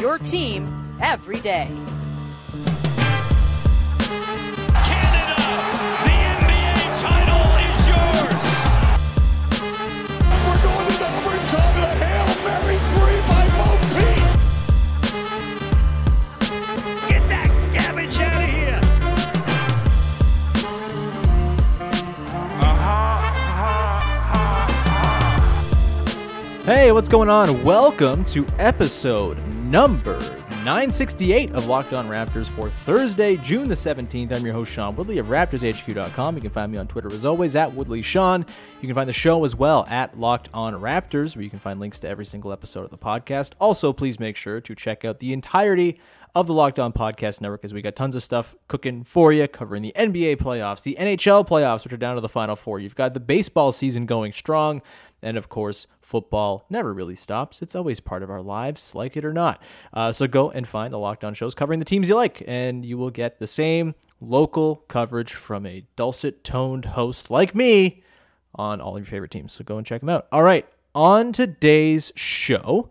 Your team every day. Canada, the NBA title is yours. We're going to the overtime of the Hail Mary three by Mo Pete. Get that garbage out of here. Hey, what's going on? Welcome to episode number 968 of Locked On Raptors for Thursday, June the 17th. I'm your host, Sean Woodley of RaptorsHQ.com. You can find me on Twitter as always at WoodleySean. You can find the show as well at Locked On Raptors, where you can find links to every single episode of the podcast. Also, please make sure to check out the entirety of the Locked On Podcast Network as we got tons of stuff cooking for you, covering the NBA playoffs, the NHL playoffs, which are down to the final four. You've got the baseball season going strong, and of course, football never really stops. It's always part of our lives, like it or not. Uh, so go and find the Locked On shows covering the teams you like, and you will get the same local coverage from a dulcet toned host like me on all of your favorite teams. So go and check them out. All right, on today's show.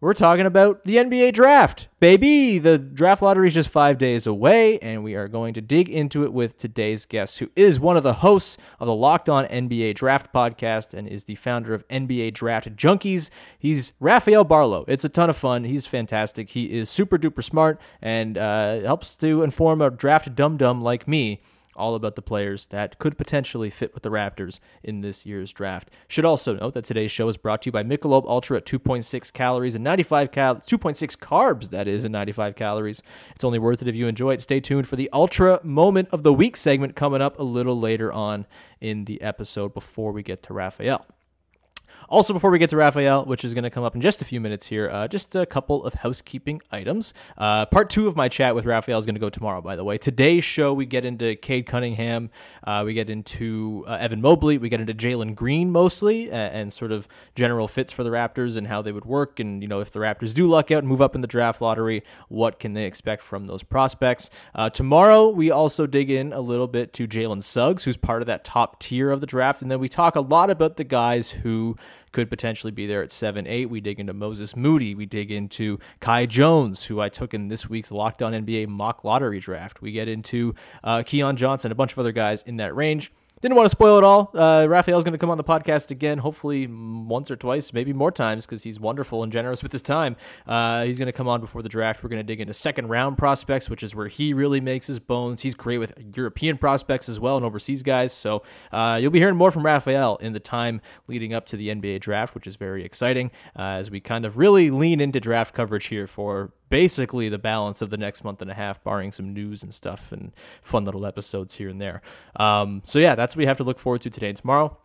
We're talking about the NBA draft, baby. The draft lottery is just five days away, and we are going to dig into it with today's guest, who is one of the hosts of the Locked On NBA Draft podcast and is the founder of NBA Draft Junkies. He's Rafael Barlowe. It's a ton of fun. He's fantastic. He is super duper smart and uh, helps to inform a draft dum dum like me all about the players that could potentially fit with the Raptors in this year's draft. Should also note that today's show is brought to you by Michelob Ultra at 2.6 calories and 95 cal 2.6 carbs that is and 95 calories. It's only worth it if you enjoy it. Stay tuned for the Ultra Moment of the Week segment coming up a little later on in the episode before we get to Rafael. Also, before we get to Rafael, which is going to come up in just a few minutes here, uh, just a couple of housekeeping items. Uh, part two of my chat with Rafael is going to go tomorrow, by the way. Today's show, we get into Cade Cunningham, uh, we get into uh, Evan Mobley, we get into Jalen Green mostly, and, sort of general fits for the Raptors and how they would work. And, you know, if the Raptors do luck out and move up in the draft lottery, what can they expect from those prospects? Uh, tomorrow, we also dig in a little bit to Jalen Suggs, who's part of that top tier of the draft. And then we talk a lot about the guys who could potentially be there at 7 8. We dig into Moses Moody. We dig into Kai Jones, who I took in this week's Locked On NBA mock lottery draft. We get into uh, Keon Johnson, a bunch of other guys in that range. Didn't want to spoil it all. Uh, Rafael's going to come on the podcast again, hopefully once or twice, maybe more times, because he's wonderful and generous with his time. Uh, he's going to come on before the draft. We're going to dig into second round prospects, which is where he really makes his bones. He's great with European prospects as well and overseas guys. So uh, you'll be hearing more from Rafael in the time leading up to the NBA draft, which is very exciting uh, as we kind of really lean into draft coverage here for basically the balance of the next month and a half, barring some news and stuff and fun little episodes here and there. Um, so yeah, that's what we have to look forward to today and tomorrow.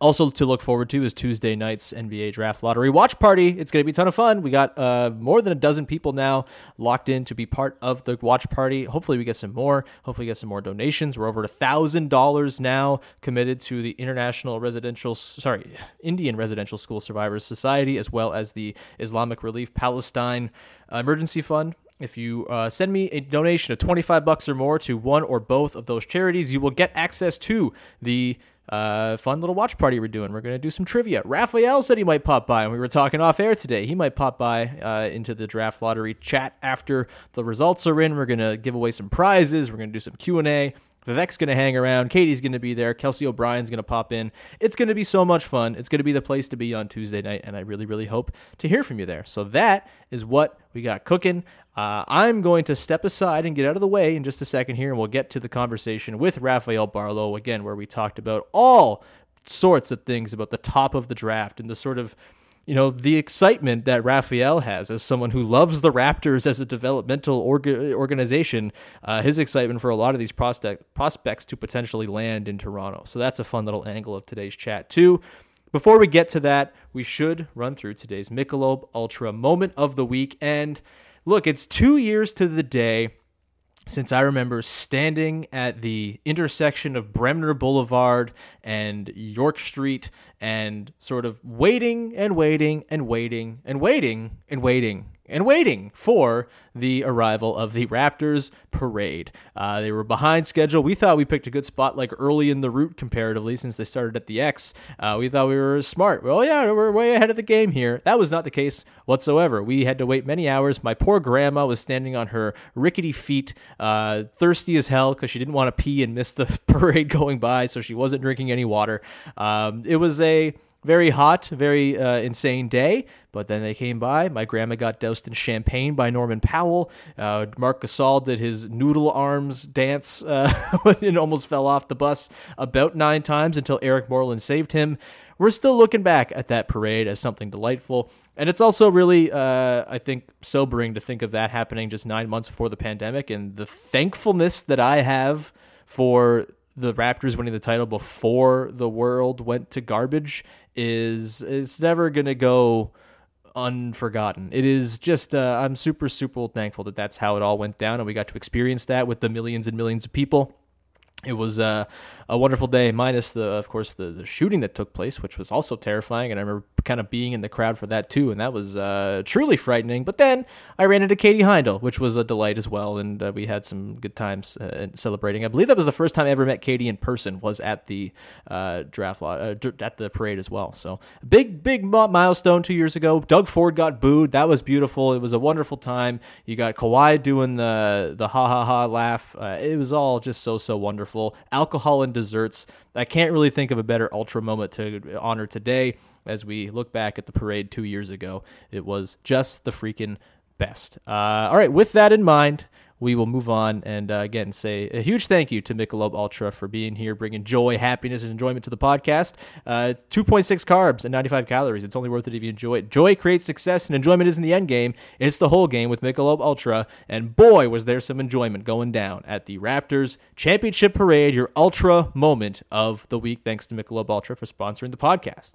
Also to look forward to is Tuesday night's NBA Draft Lottery watch party. It's going to be a ton of fun. We got uh, more than a dozen people now locked in to be part of the watch party. Hopefully, we get some more. Hopefully, we get some more donations. We're over a thousand dollars now committed to the International Residential, sorry, Indian Residential School Survivors Society, as well as the Islamic Relief Palestine Emergency Fund. If you uh, send me a donation of 25 bucks or more to one or both of those charities, you will get access to the uh, fun little watch party we're doing. We're going to do some trivia. Rafael said he might pop by, and we were talking off air today. He might pop by uh, into the draft lottery chat after the results are in. We're going to give away some prizes. We're going to do some Q and A. Vivek's going to hang around. Katie's going to be there. Kelsey O'Brien's going to pop in. It's going to be so much fun. It's going to be the place to be on Tuesday night, and I really, really hope to hear from you there. So that is what we got cooking. Uh, I'm going to step aside and get out of the way in just a second here, and we'll get to the conversation with Rafael Barlowe again, where we talked about all sorts of things about the top of the draft and the sort of you know the excitement that Rafael has as someone who loves the Raptors as a developmental orga- organization, uh, his excitement for a lot of these prospect prospects to potentially land in Toronto. So that's a fun little angle of today's chat too. Before we get to that, we should run through today's Michelob Ultra moment of the week. And look, it's two years to the day since I remember standing at the intersection of Bremner Boulevard and York Street and sort of waiting and waiting and waiting and waiting and waiting for the arrival of the Raptors parade. Uh, they were behind schedule. We thought we picked a good spot, like early in the route comparatively, since they started at the X. Uh, we thought we were smart. Well, yeah, we're way ahead of the game here. That was not the case whatsoever. We had to wait many hours. My poor grandma was standing on her rickety feet, uh, thirsty as hell because she didn't want to pee and miss the parade going by, so she wasn't drinking any water. Um, it was a very hot, very uh, insane day. But then they came by. My grandma got doused in champagne by Norman Powell. Uh, Marc Gasol did his noodle arms dance uh, and almost fell off the bus about nine times until Eric Moreland saved him. We're still looking back at that parade as something delightful. And it's also really, uh, I think, sobering to think of that happening just nine months before the pandemic and the thankfulness that I have for the Raptors winning the title before the world went to garbage is it's never gonna go unforgotten. It is just uh, I'm super super thankful that that's how it all went down and we got to experience that with the millions and millions of people it was uh, a wonderful day, minus the, of course, the, the shooting that took place, which was also terrifying. And I remember kind of being in the crowd for that too, and that was uh, truly frightening. But then I ran into Katie Heindl, which was a delight as well, and uh, we had some good times uh, celebrating. I believe that was the first time I ever met Katie in person. Was at the uh, draft uh, at the parade as well. So big, big milestone two years ago. Doug Ford got booed. That was beautiful. It was a wonderful time. You got Kawhi doing the the ha ha ha laugh. it was all just so so wonderful wonderful. Alcohol and desserts. I can't really think of a better ultra moment to honor today as we look back at the parade two years ago. It was just the freaking best. Uh, all right, with that in mind, we will move on and uh, again say a huge thank you to Michelob Ultra for being here, bringing joy, happiness, and enjoyment to the podcast. Uh, 2.6 carbs and 95 calories. It's only worth it if you enjoy it. Joy creates success, and enjoyment isn't the end game. It's the whole game with Michelob Ultra. And boy, was there some enjoyment going down at the Raptors Championship Parade, your Ultra moment of the week. Thanks to Michelob Ultra for sponsoring the podcast.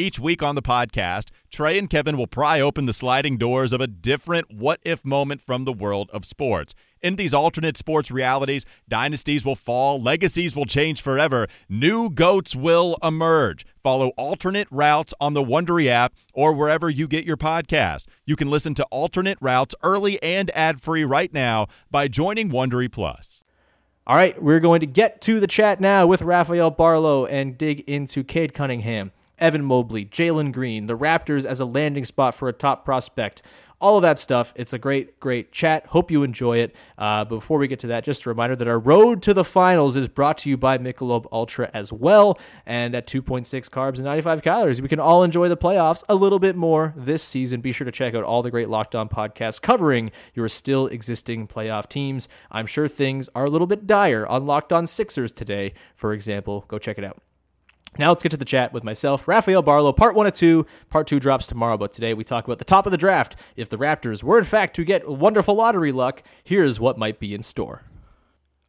Each week on the podcast, Trey and Kevin will pry open the sliding doors of a different what if moment from the world of sports. In these alternate sports realities, dynasties will fall, legacies will change forever, new goats will emerge. Follow alternate routes on the Wondery app or wherever you get your podcast. You can listen to alternate routes early and ad-free right now by joining Wondery Plus. All right, we're going to get to the chat now with Rafael Barlowe and dig into Cade Cunningham, Evan Mobley, Jalen Green, the Raptors as a landing spot for a top prospect, all of that stuff. It's a great, great chat. Hope you enjoy it. Uh, before we get to that, just a reminder that our road to the finals is brought to you by Michelob Ultra as well. And at 2.6 carbs and 95 calories, we can all enjoy the playoffs a little bit more this season. Be sure to check out all the great Locked On podcasts covering your still existing playoff teams. I'm sure things are a little bit dire on Locked On Sixers today, for example. Go check it out. Now let's get to the chat with myself, Rafael Barlowe. Part one of two. Part two drops tomorrow, but today we talk about the top of the draft. If the Raptors were in fact to get wonderful lottery luck, here's what might be in store.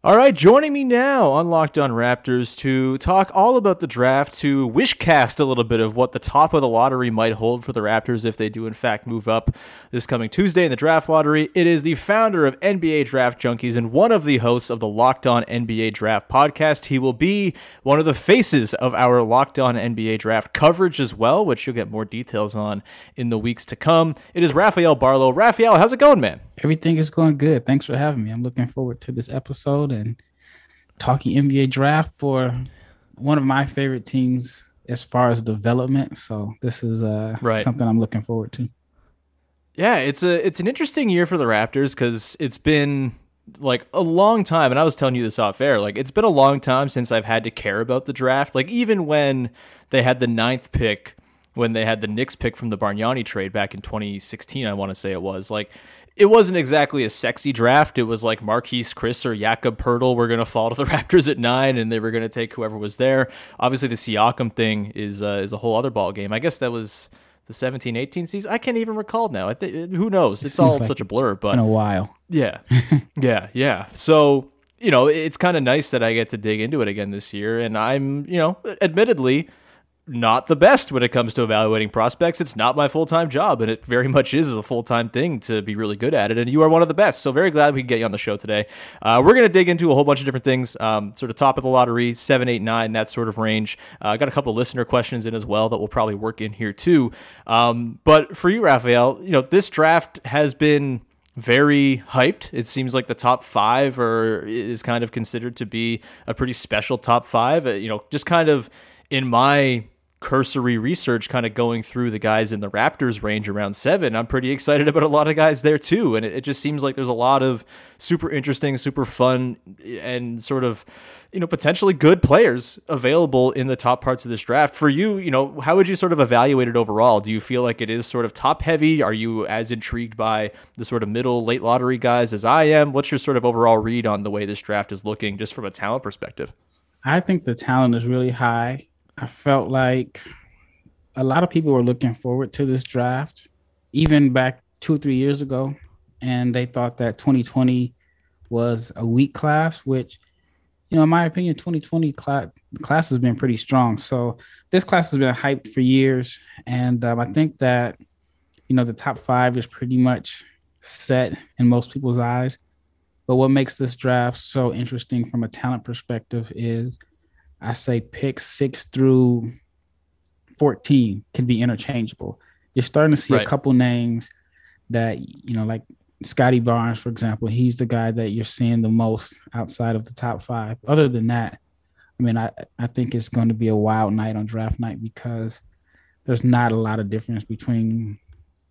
All right, joining me now on Locked On Raptors to talk all about the draft, to wishcast a little bit of what the top of the lottery might hold for the Raptors if they do, in fact, move up this coming Tuesday in the draft lottery. It is the founder of NBA Draft Junkies and one of the hosts of the Locked On NBA Draft podcast. He will be one of the faces of our Locked On NBA Draft coverage as well, which you'll get more details on in the weeks to come. It is Rafael Barlowe. Rafael, how's it going, man? Everything is going good. Thanks for having me. I'm looking forward to this episode and talking NBA draft for one of my favorite teams as far as development. So this is uh, right. something I'm looking forward to. Yeah, it's a it's an interesting year for the Raptors because it's been like a long time, and I was telling you this off air. Like it's been a long time since I've had to care about the draft. Like even when they had the ninth pick, when they had the Knicks pick from the Bargnani trade back in 2016, I want to say it was like it wasn't exactly a sexy draft. It was like Marquese Chriss or Jakob Poeltl were going to fall to the Raptors at nine, and they were going to take whoever was there. Obviously, the Siakam thing is uh, is a whole other ball game. I guess that was the 17 18 season. I can't even recall now. I think who knows? It's all like such a blur. But in a while, yeah, yeah, yeah. So you know, it's kind of nice that I get to dig into it again this year, and I'm you know, admittedly not the best when it comes to evaluating prospects. It's not my full time job, and it very much is a full time thing to be really good at it. And you are one of the best. So, very glad we can get you on the show today. Uh, we're going to dig into a whole bunch of different things, um, sort of top of the lottery, seven, eight, nine, that sort of range. I uh, got a couple listener questions in as well that we'll probably work in here too. Um, but for you, Rafael, you know, this draft has been very hyped. It seems like the top five are is kind of considered to be a pretty special top five. Uh, you know, just kind of in my cursory research kind of going through the guys in the Raptors range around seven, I'm pretty excited about a lot of guys there too. And it, it, just seems like there's a lot of super interesting, super fun, and sort of, you know, potentially good players available in the top parts of this draft. For you, you know, how would you sort of evaluate it overall? Do you feel like it is sort of top heavy? Are you as intrigued by the sort of middle, late lottery guys as I am? What's your sort of overall read on the way this draft is looking just from a talent perspective? I think the talent is really high. I felt like a lot of people were looking forward to this draft, even back two or three years ago, and they thought that 2020 was a weak class, which, you know, in my opinion, 2020 class class has been pretty strong. So this class has been hyped for years, and um, I think that you know the top five is pretty much set in most people's eyes. But what makes this draft so interesting from a talent perspective is I say picks six through 14 can be interchangeable. You're starting to see right. a couple names that, you know, like Scottie Barnes, for example, he's the guy that you're seeing the most outside of the top five. Other than that, I mean, I, I think it's going to be a wild night on draft night because there's not a lot of difference between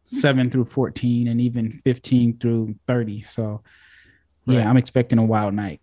seven through 14 and even 15 through 30. So, yeah, right. I'm expecting a wild night.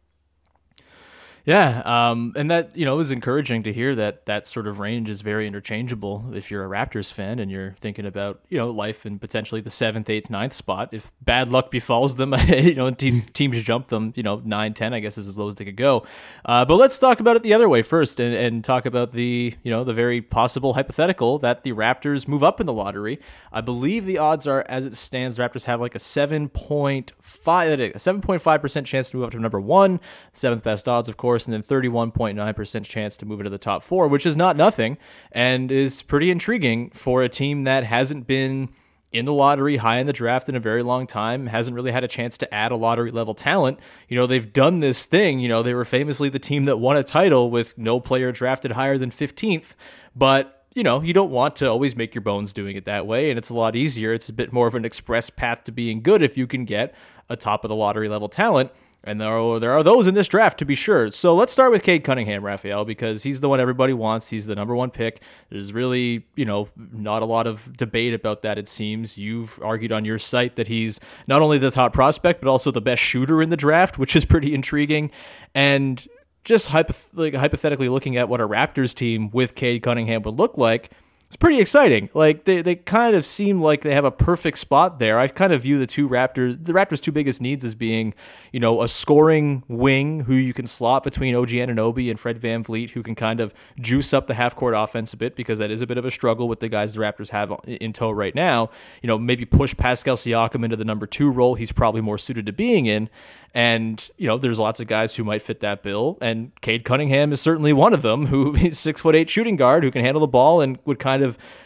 Yeah, um, and that you know was encouraging to hear that that sort of range is very interchangeable. If you're a Raptors fan and you're thinking about you know life and potentially the seventh, eighth, ninth spot, if bad luck befalls them, you know team, teams jump them, you know nine, ten, I guess is as low as they could go. Uh, but let's talk about it the other way first, and, and talk about the you know the very possible hypothetical that the Raptors move up in the lottery. I believe the odds are as it stands, the Raptors have like a seven point five, a seven point five percent chance to move up to number one, seventh best odds, of course course, and then 31.9% chance to move into the top four, which is not nothing and is pretty intriguing for a team that hasn't been in the lottery, high in the draft in a very long time, hasn't really had a chance to add a lottery level talent. You know, they've done this thing. You know, they were famously the team that won a title with no player drafted higher than 15th, but you know, you don't want to always make your bones doing it that way, and it's a lot easier. It's a bit more of an express path to being good if you can get a top of the lottery level talent. And there are, there are those in this draft to be sure. So let's start with Cade Cunningham, Rafael, because he's the one everybody wants. He's the number one pick. There's really, you know, not a lot of debate about that, it seems. You've argued on your site that he's not only the top prospect, but also the best shooter in the draft, which is pretty intriguing. And just hypoth- like, hypothetically looking at what a Raptors team with Cade Cunningham would look like, it's pretty exciting. Like they, they kind of seem like they have a perfect spot there. I kind of view the two Raptors, the Raptors' two biggest needs as being, you know, a scoring wing who you can slot between OG Anunoby and Fred VanVleet, who can kind of juice up the half court offense a bit because that is a bit of a struggle with the guys the Raptors have in tow right now. You know, maybe push Pascal Siakam into the number two role. He's probably more suited to being in. And, you know, there's lots of guys who might fit that bill. And Cade Cunningham is certainly one of them who is six foot eight shooting guard who can handle the ball and would kind of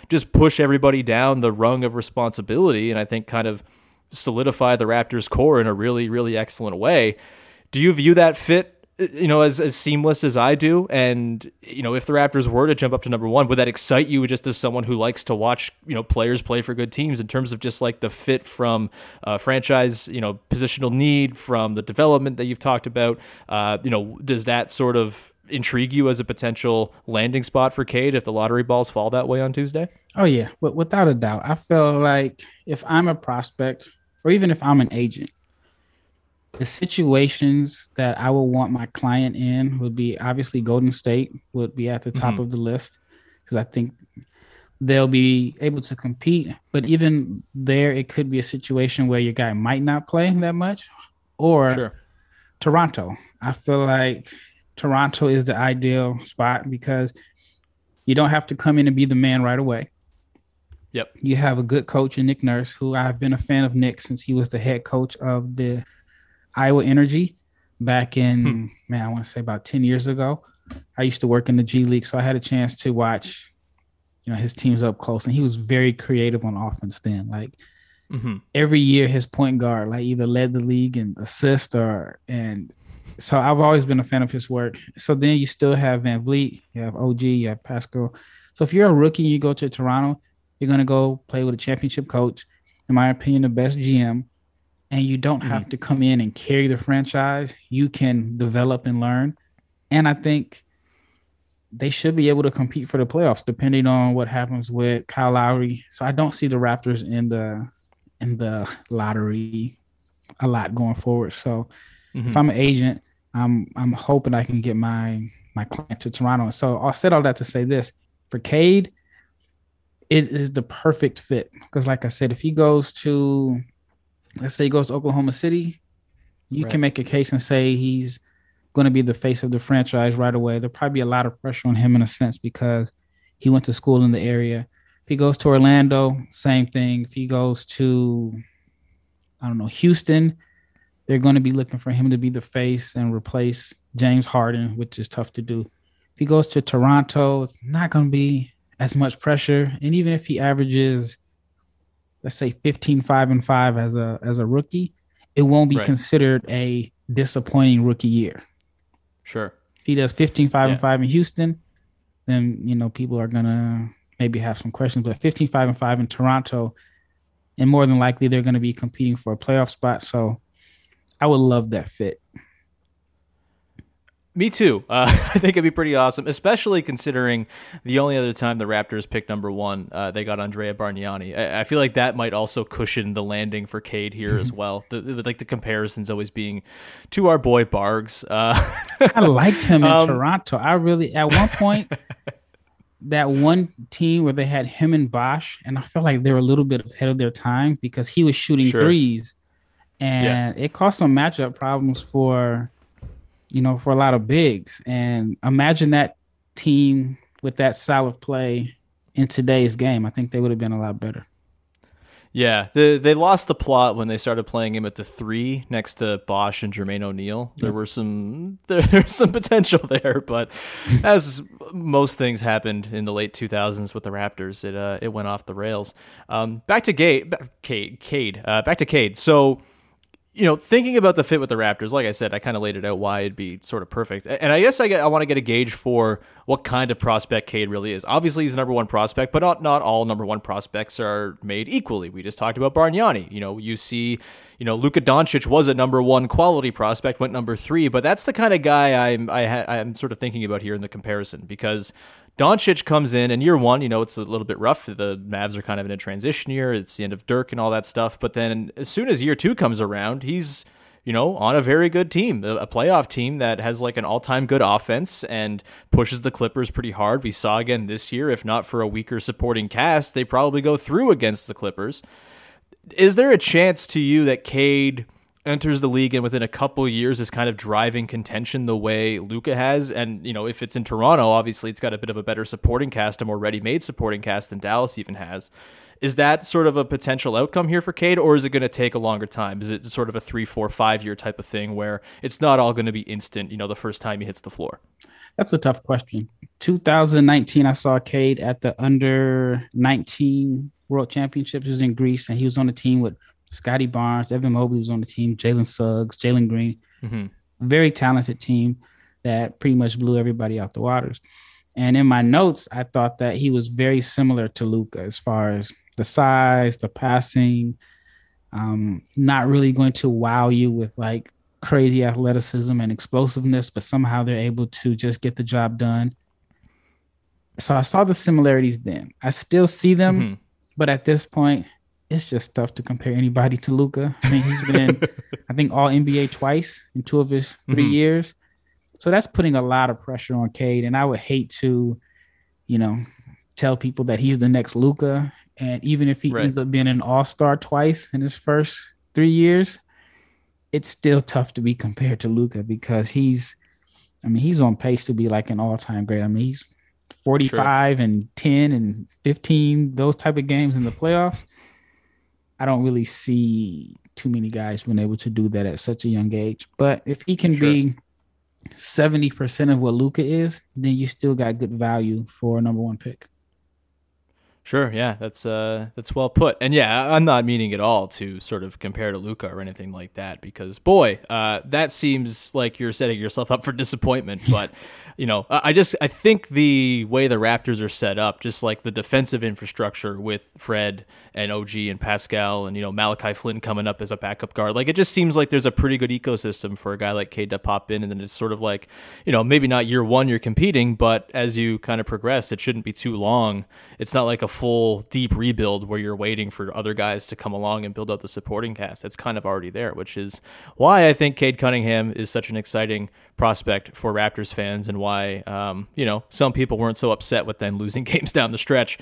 just push everybody down the rung of responsibility. And I think kind of solidify the Raptors core in a really, really excellent way. Do you view that fit you know, as, as seamless as I do. And, you know, if the Raptors were to jump up to number one, would that excite you just as someone who likes to watch, you know, players play for good teams in terms of just like the fit from uh, franchise, you know, positional need, from the development that you've talked about? Uh, you know, does that sort of intrigue you as a potential landing spot for Cade if the lottery balls fall that way on Tuesday? Oh, yeah. But without a doubt, I feel like if I'm a prospect or even if I'm an agent, the situations that I would want my client in would be obviously Golden State would be at the top mm-hmm. of the list because I think they'll be able to compete. But even there, it could be a situation where your guy might not play that much, or sure. Toronto. I feel like Toronto is the ideal spot because you don't have to come in and be the man right away. Yep. You have a good coach in Nick Nurse, who I've been a fan of Nick since he was the head coach of the Iowa Energy back in hmm. man, I want to say about 10 years ago. I used to work in the G League, so I had a chance to watch, you know, his teams up close, and he was very creative on offense then. Like mm-hmm. every year, his point guard like either led the league in assist or and so I've always been a fan of his work. So then you still have VanVleet, you have OG, you have Pascal. So if you're a rookie, you go to Toronto, you're gonna go play with a championship coach. In my opinion, the best GM and you don't have mm-hmm. to come in and carry the franchise. You can develop and learn. And I think they should be able to compete for the playoffs depending on what happens with Kyle Lowry. So I don't see the Raptors in the in the lottery a lot going forward. So mm-hmm. if I'm an agent, I'm I'm hoping I can get my my client to Toronto. So I'll said all that to say this for Cade, it is the perfect fit because, like I said, if he goes to let's say he goes to Oklahoma City, you right. can make a case and say he's going to be the face of the franchise right away. There'll probably be a lot of pressure on him in a sense because he went to school in the area. If he goes to Orlando, same thing. If he goes to, I don't know, Houston, they're going to be looking for him to be the face and replace James Harden, which is tough to do. If he goes to Toronto, it's not going to be as much pressure. And even if he averages let's say 15 5 and 5 as a as a rookie it won't be right. considered a disappointing rookie year sure if he does 15 5 yeah. and 5 in houston then you know people are gonna maybe have some questions but 15 5 and 5 in toronto and more than likely they're going to be competing for a playoff spot so i would love that fit me too. Uh, I think it'd be pretty awesome, especially considering the only other time the Raptors picked number one, uh, they got Andrea Bargnani. I, I, feel like that might also cushion the landing for Cade here as well. The, the, like the comparisons always being to our boy Bargs. Uh, I liked him in um, Toronto. I really, at one point, that one team where they had him and Bosh, and I felt like they were a little bit ahead of their time because he was shooting sure. threes, and yeah. it caused some matchup problems for you know, for a lot of bigs. And imagine that team with that style of play in today's game. I think they would have been a lot better. Yeah, the, they lost the plot when they started playing him at the three next to Bosh and Jermaine O'Neal. There were some there's some potential there, but as most things happened in the late 2000s with the Raptors, it uh, it went off the rails. Um, back to Gade, Cade, Cade, uh, back to Cade. So you know, thinking about the fit with the Raptors, like I said, I kind of laid it out why it'd be sort of perfect. And I guess I, get, I want to get a gauge for what kind of prospect Cade really is. Obviously, he's the number one prospect, but not, not all number one prospects are made equally. We just talked about Bargnani. You know, you see, you know, Luka Doncic was a number one quality prospect, went number three, but that's the kind of guy I'm, I I'm sort of thinking about here in the comparison because Doncic comes in, and year one, you know, it's a little bit rough. The Mavs are kind of in a transition year. It's the end of Dirk and all that stuff. But then as soon as year two comes around, he's, you know, on a very good team, a playoff team that has like an all time good offense and pushes the Clippers pretty hard. We saw again this year, if not for a weaker supporting cast, they probably go through against the Clippers. Is there a chance to you that Cade enters the league and within a couple years is kind of driving contention the way Luka has. And, you know, if it's in Toronto, obviously it's got a bit of a better supporting cast, a more ready made supporting cast than Dallas even has. Is that sort of a potential outcome here for Cade, or is it going to take a longer time? Is it sort of a three, four, five year type of thing where it's not all going to be instant, you know, the first time he hits the floor? That's a tough question. 2019, I saw Cade at the under 19 World Championships. He was in Greece, and he was on the team with Scottie Barnes, Evan Mobley was on the team, Jalen Suggs, Jalen Green. Mm-hmm. Very talented team that pretty much blew everybody out the waters. And in my notes, I thought that he was very similar to Luka as far as the size, the passing, um, not really going to wow you with like crazy athleticism and explosiveness, but somehow they're able to just get the job done. So I saw the similarities then. I still see them, mm-hmm. but at this point, it's just tough to compare anybody to Luka. I mean, he's been, I think, all NBA twice in two of his 3 mm-hmm. years. So that's putting a lot of pressure on Cade. And I would hate to, you know, tell people that he's the next Luka. And even if he right. ends up being an all star twice in his first three years, it's still tough to be compared to Luka because he's, I mean, he's on pace to be like an all time great. I mean, he's 45 and 10 and 15, those type of games in the playoffs. I don't really see too many guys being able to do that at such a young age. But if he can sure. be 70% of what Luka is, then you still got good value for a number one pick. Sure, yeah, that's uh that's well put. And yeah, I'm not meaning at all to sort of compare to Luka or anything like that because boy, uh that seems like you're setting yourself up for disappointment, but you know, I just I think the way the Raptors are set up, just like the defensive infrastructure with Fred and OG and Pascal and you know Malachi Flynn coming up as a backup guard, like it just seems like there's a pretty good ecosystem for a guy like Cade to pop in, and then it's sort of like you know maybe not year one you're competing, but as you kind of progress, it shouldn't be too long. It's not like a full deep rebuild where you're waiting for other guys to come along and build out the supporting cast. It's kind of already there, which is why I think Cade Cunningham is such an exciting prospect for Raptors fans and why, um, you know, some people weren't so upset with them losing games down the stretch.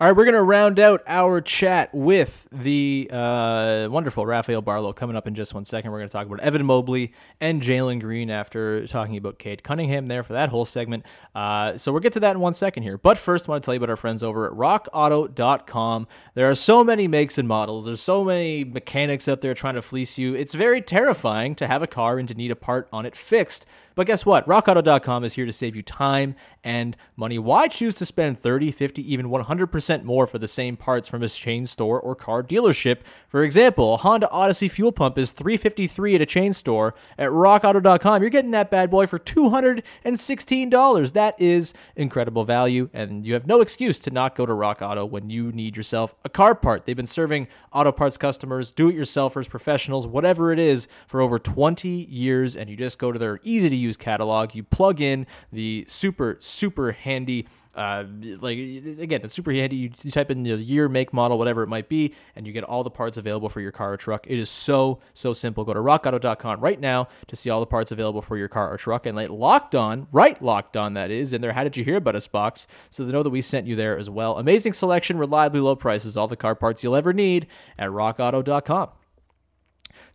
All right, we're going to round out our chat with the uh, wonderful Rafael Barlowe coming up in just one second. We're going to talk about Evan Mobley and Jalen Green after talking about Cade Cunningham there for that whole segment. Uh, so we'll get to that in one second here. But first, I want to tell you about our friends over at rockauto.com. There are so many makes and models, there's so many mechanics out there trying to fleece you. It's very terrifying to have a car and to need a part on it fixed. But guess what? RockAuto.com is here to save you time and money. Why choose to spend 30, 50, even 100% more for the same parts from a chain store or car dealership? For example, a Honda Odyssey fuel pump is 353 at a chain store. At rockauto.com, you're getting that bad boy for $216. That is incredible value, and you have no excuse to not go to Rock Auto when you need yourself a car part. They've been serving auto parts customers, do-it-yourselfers, professionals, whatever it is, for over 20 years, and you just go to their easy to use catalog. You plug in the super, super handy uh, like again, it's super handy. You, type in the year, make, model, whatever it might be, and you get all the parts available for your car or truck. It is so so simple. Go to RockAuto.com right now to see all the parts available for your car or truck, and like locked on, right locked on that is in there. How did you hear about us box? So they know that we sent you there as well. Amazing selection, reliably low prices, all the car parts you'll ever need at RockAuto.com.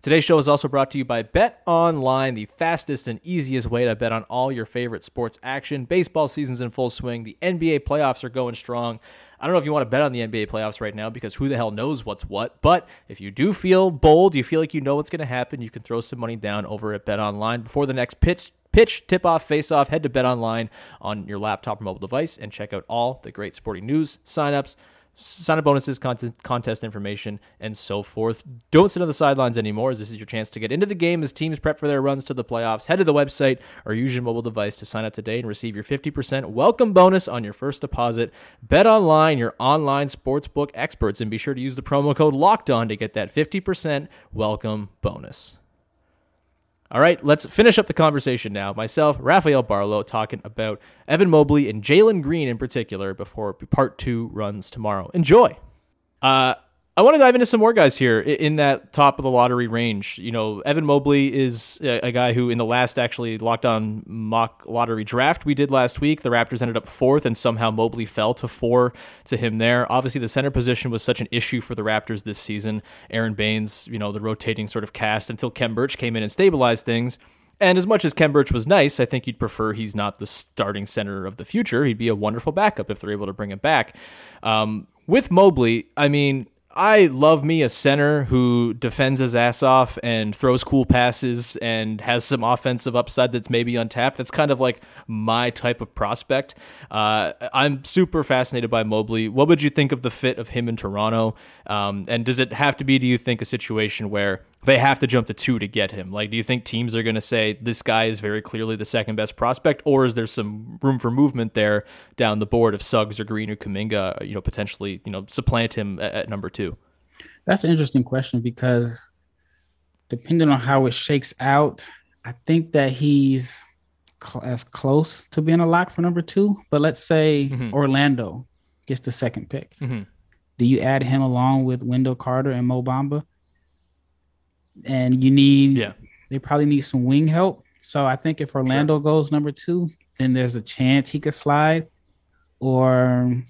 Today's show is also brought to you by Bet Online, the fastest and easiest way to bet on all your favorite sports action. Baseball season's in full swing. The NBA playoffs are going strong. I don't know if you want to bet on the NBA playoffs right now because who the hell knows what's what. But if you do feel bold, you feel like you know what's going to happen, you can throw some money down over at Bet Online before the next pitch pitch, tip off, face off, head to Bet Online on your laptop or mobile device and check out all the great sporting news, signups, sign up bonuses, content, contest information, and so forth. Don't sit on the sidelines anymore, as this is your chance to get into the game as teams prep for their runs to the playoffs. Head to the website or use your mobile device to sign up today and receive your 50% welcome bonus on your first deposit. Bet online, your online sportsbook experts, and be sure to use the promo code Locked On to get that 50% welcome bonus. All right, let's finish up the conversation now. Myself, Rafael Barlowe, talking about Evan Mobley and Jalen Green in particular before part two runs tomorrow. Enjoy. Uh, I want to dive into some more guys here in that top of the lottery range. You know, Evan Mobley is a guy who, in the last actually locked on mock lottery draft we did last week, the Raptors ended up fourth, and somehow Mobley fell to four to him there. Obviously, the center position was such an issue for the Raptors this season. Aron Baynes, you know, the rotating sort of cast until Khem Birch came in and stabilized things. And as much as Khem Birch was nice, I think you'd prefer he's not the starting center of the future. He'd be a wonderful backup if they're able to bring him back. Um, with Mobley, I mean, I love me a center who defends his ass off and throws cool passes and has some offensive upside that's maybe untapped. That's kind of like my type of prospect. Uh, I'm super fascinated by Mobley. What would you think of the fit of him in Toronto? Um, and does it have to be, do you think, a situation where they have to jump to two to get him? Like, do you think teams are going to say this guy is very clearly the second best prospect, or is there some room for movement there down the board if Suggs or Green or Kuminga, you know, potentially, you know, supplant him at, at number two? That's an interesting question because depending on how it shakes out, I think that he's cl- as close to being a lock for number two. But let's say mm-hmm. Orlando gets the second pick. Mm-hmm. Do you add him along with Wendell Carter and Mo Bamba? And you need yeah they probably need some wing help. So I think if Orlando sure. goes number two, then there's a chance he could slide. Or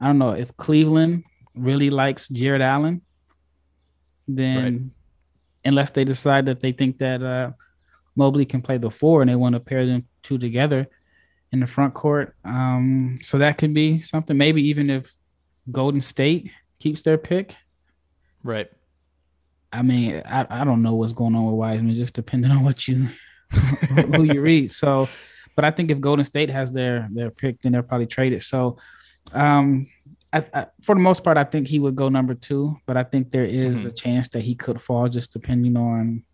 I don't know if Cleveland really likes Jarrett Allen, then right. unless they decide that they think that uh, Mobley can play the four and they want to pair them two together in the front court. Um, so that could be something. Maybe even if Golden State keeps their pick. Right. I mean, I, I don't know what's going on with Wiseman, just depending on what you who you read. So, but I think if Golden State has their their pick, then they're probably traded. So, um, I, I, for the most part, I think he would go number two, but I think there is mm-hmm. a chance that he could fall, just depending on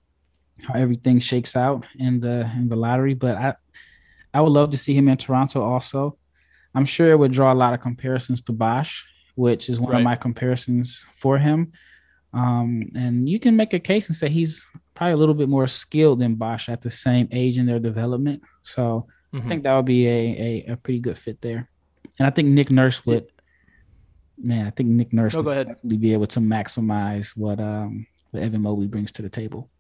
how everything shakes out in the in the lottery. But I I would love to see him in Toronto also. I'm sure it would draw a lot of comparisons to Bosh, which is one right. of my comparisons for him. Um, and you can make a case and say he's probably a little bit more skilled than Bosh at the same age in their development. So mm-hmm. I think that would be a, a, a pretty good fit there. And I think Nick Nurse would, man, I think Nick Nurse oh, would definitely be able to maximize what um what Evan Mobley brings to the table.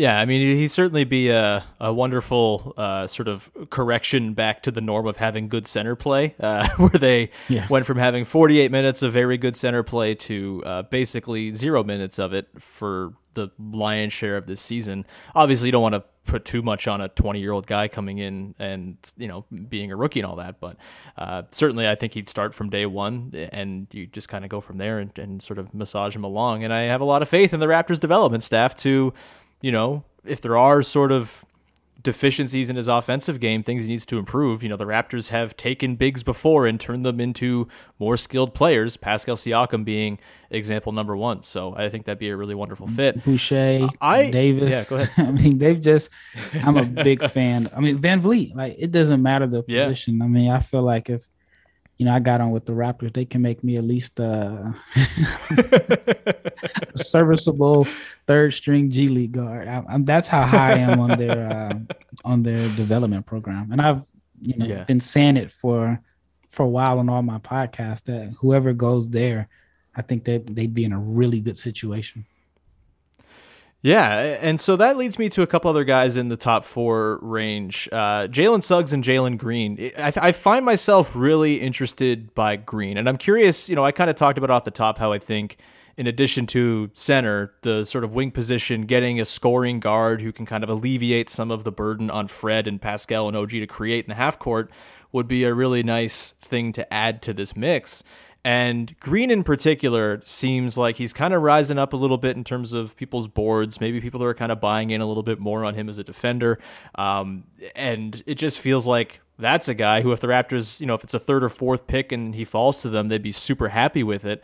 Yeah, I mean, he'd certainly be a, a wonderful uh, sort of correction back to the norm of having good center play, uh, where they yeah. went from having 48 minutes of very good center play to uh, basically zero minutes of it for the lion's share of this season. Obviously, you don't want to put too much on a 20 year old guy coming in and you know being a rookie and all that, but uh, certainly I think he'd start from day one, and you just kind of go from there and, and sort of massage him along. And I have a lot of faith in the Raptors development staff to you know, if there are sort of deficiencies in his offensive game, things he needs to improve. You know, the Raptors have taken bigs before and turned them into more skilled players, Pascal Siakam being example number one. So I think that'd be a really wonderful fit. Boucher, uh, I, Davis. Yeah, go ahead. I mean, they've just, I'm a big fan. I mean, VanVleet, like, it doesn't matter the position. Yeah. I mean, I feel like if, you know, I got on with the Raptors. They can make me at least uh, a serviceable third string G League guard. I, that's how high I am on their uh, on their development program, and I've you know yeah. been saying it for for a while on all my podcasts that whoever goes there, I think that they'd be in a really good situation. Yeah, and so that leads me to a couple other guys in the top four range uh, Jalen Suggs and Jalen Green. I, I, find myself really interested by Green, and I'm curious. You know, I kind of talked about off the top how I think, in addition to center, the sort of wing position, getting a scoring guard who can kind of alleviate some of the burden on Fred and Pascal and OG to create in the half court would be a really nice thing to add to this mix. And Green in particular seems like he's kind of rising up a little bit in terms of people's boards. Maybe people are kind of buying in a little bit more on him as a defender. Um, and it just feels like that's a guy who, if the Raptors, you know, if it's a third or fourth pick and he falls to them, they'd be super happy with it.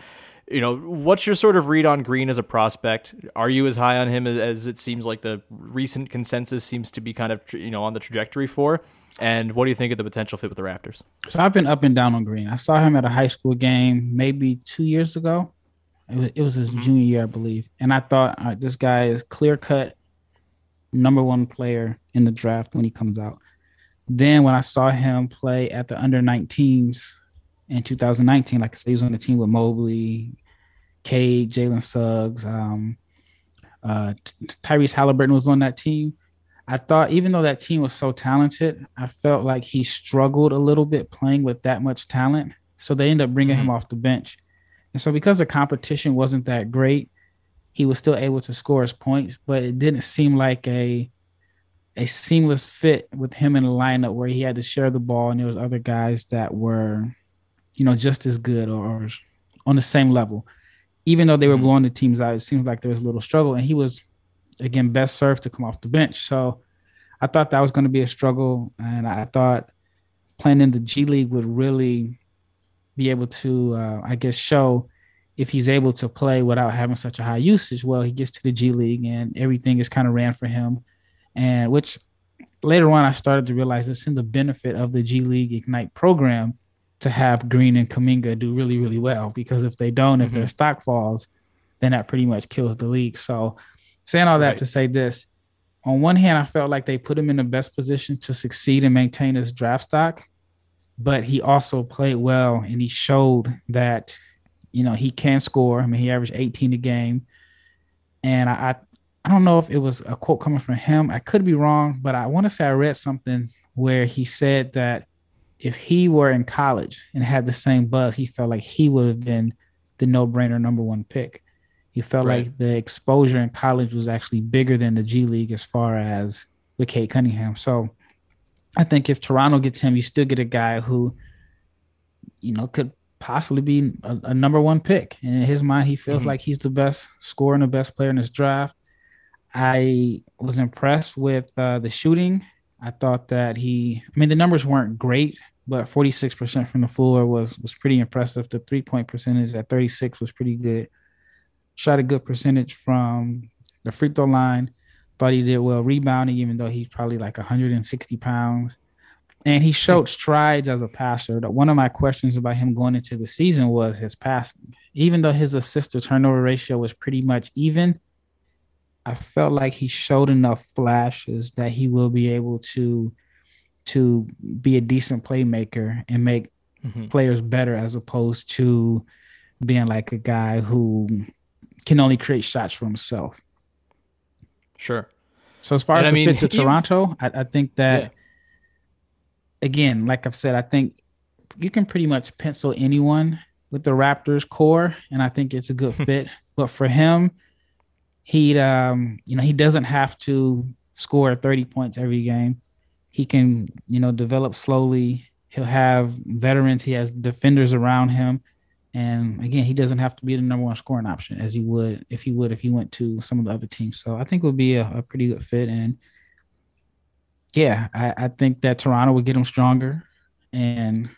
You know, what's your sort of read on Green as a prospect? Are you as high on him as, as it seems like the recent consensus seems to be kind of, you know, on the trajectory for? And what do you think of the potential fit with the Raptors? So I've been up and down on Green. I saw him at a high school game maybe two years ago. It was, it was his mm-hmm. junior year, I believe. And I thought right, this guy is clear cut number one player in the draft when he comes out. Then when I saw him play at the under 19s in 2019, like I said, he was on the team with Mobley, Cade, Jalen Suggs, um, uh, Tyrese Halliburton was on that team. I thought even though that team was so talented, I felt like he struggled a little bit playing with that much talent. So they ended up bringing mm-hmm. him off the bench. And so because the competition wasn't that great, he was still able to score his points, but it didn't seem like a a seamless fit with him in the lineup where he had to share the ball and there was other guys that were, you know, just as good or, on the same level. Even though they were mm-hmm. blowing the teams out, it seems like there was a little struggle. And he was again best served to come off the bench. So I thought that was going to be a struggle, and I thought playing in the G League would really be able to, uh, I guess, show if he's able to play without having such a high usage. Well, he gets to the G League, and everything is kind of ran for him, and which later on I started to realize it's in the benefit of the G League Ignite program to have Green and Kuminga do really, really well because if they don't, mm-hmm. if their stock falls, then that pretty much kills the league. So Saying all that right. to say this, on one hand, I felt like they put him in the best position to succeed and maintain his draft stock, but he also played well and he showed that, you know, he can score. I mean, he averaged 18 a game. And I, I, I don't know if it was a quote coming from him. I could be wrong, but I want to say I read something where he said that if he were in college and had the same buzz, he felt like he would have been the no brainer number one pick. He felt right. like the exposure in college was actually bigger than the G League as far as with Cade Cunningham. So I think if Toronto gets him, you still get a guy who, you know, could possibly be a, a number one pick. And in his mind, he feels mm-hmm. like he's the best scorer and the best player in this draft. I was impressed with uh, the shooting. I thought that he, I mean, the numbers weren't great, but 46% from the floor was was pretty impressive. The three point percentage at 36 was pretty good shot a good percentage from the free throw line. Thought he did well rebounding, even though he's probably like 160 pounds. And he showed strides as a passer. One of my questions about him going into the season was his passing. Even though his assist to turnover ratio was pretty much even, I felt like he showed enough flashes that he will be able to to be a decent playmaker and make mm-hmm. players better as opposed to being like a guy who can only create shots for himself. Sure. So as far and as I the mean, fit to Toronto, I, I, think that yeah. again, like I've said, I think you can pretty much pencil anyone with the Raptors core, and I think it's a good fit. but for him, he um, you know, he doesn't have to score 30 points every game. He can, you know, develop slowly. He'll have veterans, he has defenders around him. And again, he doesn't have to be the number one scoring option as he would if he would if he went to some of the other teams. So I think it would be a, a pretty good fit. And yeah, I, I think that Toronto would get him stronger. And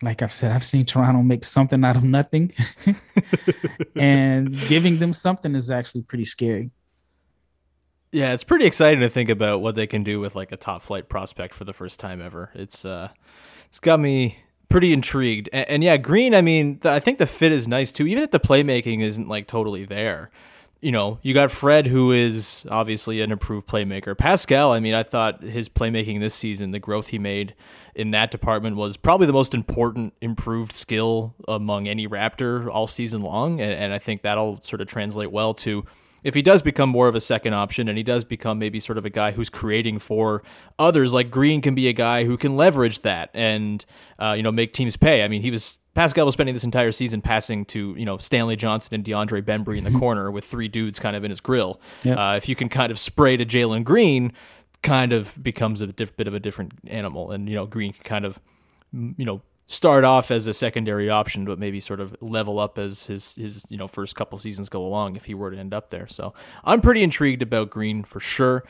like I've said, I've seen Toronto make something out of nothing. and giving them something is actually pretty scary. Yeah, it's pretty exciting to think about what they can do with like a top flight prospect for the first time ever. It's uh it's got me pretty intrigued. And, and yeah, Green. I mean, the, I think the fit is nice too, even if the playmaking isn't like totally there. You know, you got Fred, who is obviously an improved playmaker. Pascal, I mean, I thought his playmaking this season, the growth he made in that department was probably the most important improved skill among any Raptor all season long. And, and I think that'll sort of translate well to if he does become more of a second option and he does become maybe sort of a guy who's creating for others, like Green can be a guy who can leverage that and uh, you know make teams pay. I mean, he was Pascal was spending this entire season passing to you know Stanley Johnson and DeAndre Bembry in the corner with three dudes kind of in his grill. Yep. Uh, if you can kind of spray to Jalen Green, kind of becomes a diff- bit of a different animal, and you know Green can kind of you know start off as a secondary option, but maybe sort of level up as his his you know first couple seasons go along if he were to end up there. So I'm pretty intrigued about Green for sure.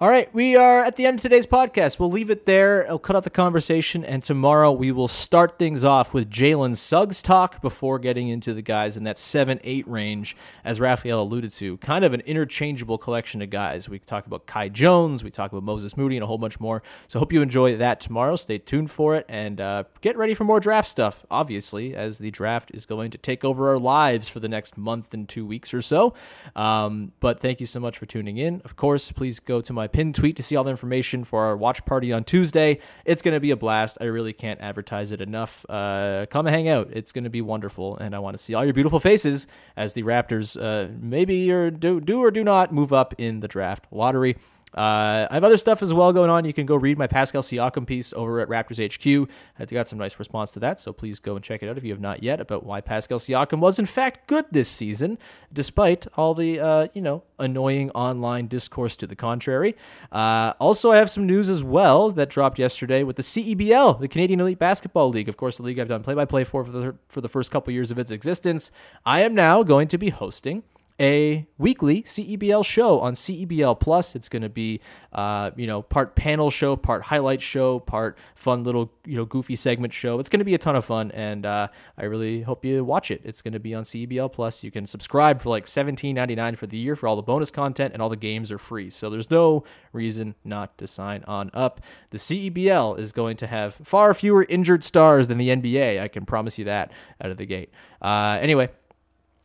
All right, we are at the end of today's podcast. We'll leave it there. I'll cut off the conversation, and tomorrow we will start things off with Jalen Suggs talk before getting into the guys in that 7 8 range, as Rafael alluded to. Kind of an interchangeable collection of guys. We talk about Kai Jones, we talk about Moses Moody, and a whole bunch more. So, hope you enjoy that tomorrow. Stay tuned for it, and uh, get ready for more draft stuff, obviously, as the draft is going to take over our lives for the next month and two weeks or so. Um, but thank you so much for tuning in. Of course, please go to my pinned tweet to see all the information for our watch party on Tuesday. It's going to be a blast. I really can't advertise it enough. Uh, come hang out. It's going to be wonderful, and I want to see all your beautiful faces as the Raptors uh, maybe or do, do or do not move up in the draft lottery. Uh, I have other stuff as well going on. You can go read my Pascal Siakam piece over at Raptors HQ. I got some nice response to that, so please go and check it out if you have not yet about why Pascal Siakam was in fact good this season, despite all the uh, you know annoying online discourse to the contrary. Uh, also, I have some news as well that dropped yesterday with the CEBL, the Canadian Elite Basketball League. Of course, the league I've done play-by-play for for the, for the first couple years of its existence. I am now going to be hosting a weekly CEBL show on CEBL Plus. It's going to be, uh, you know, part panel show, part highlight show, part fun little, you know, goofy segment show. It's going to be a ton of fun, and uh, I really hope you watch it. It's going to be on CEBL Plus. You can subscribe for like $17.99 for the year for all the bonus content, and all the games are free. So there's no reason not to sign on up. The CEBL is going to have far fewer injured stars than the NBA. I can promise you that out of the gate. Uh, anyway.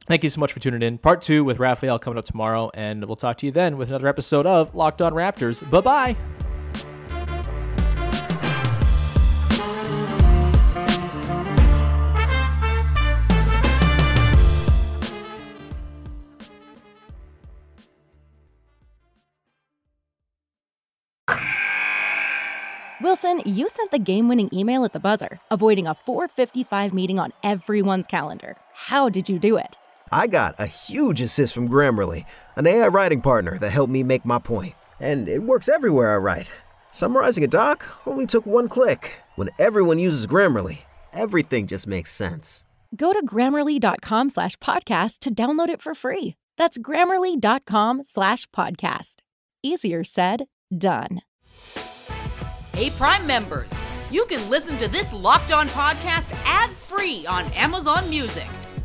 Thank you so much for tuning in. Part two with Rafael coming up tomorrow, and we'll talk to you then with another episode of Locked On Raptors. Bye bye. Wilson, you sent the game winning email at the buzzer, avoiding a 455 meeting on everyone's calendar. How did you do it? I got a huge assist from Grammarly, an AI writing partner that helped me make my point. And it works everywhere I write. Summarizing a doc only took one click. When everyone uses Grammarly, everything just makes sense. Go to grammarly.com slash podcast to download it for free. That's grammarly.com slash podcast. Easier said, done. Hey, Prime members, you can listen to this locked on podcast ad free on Amazon Music.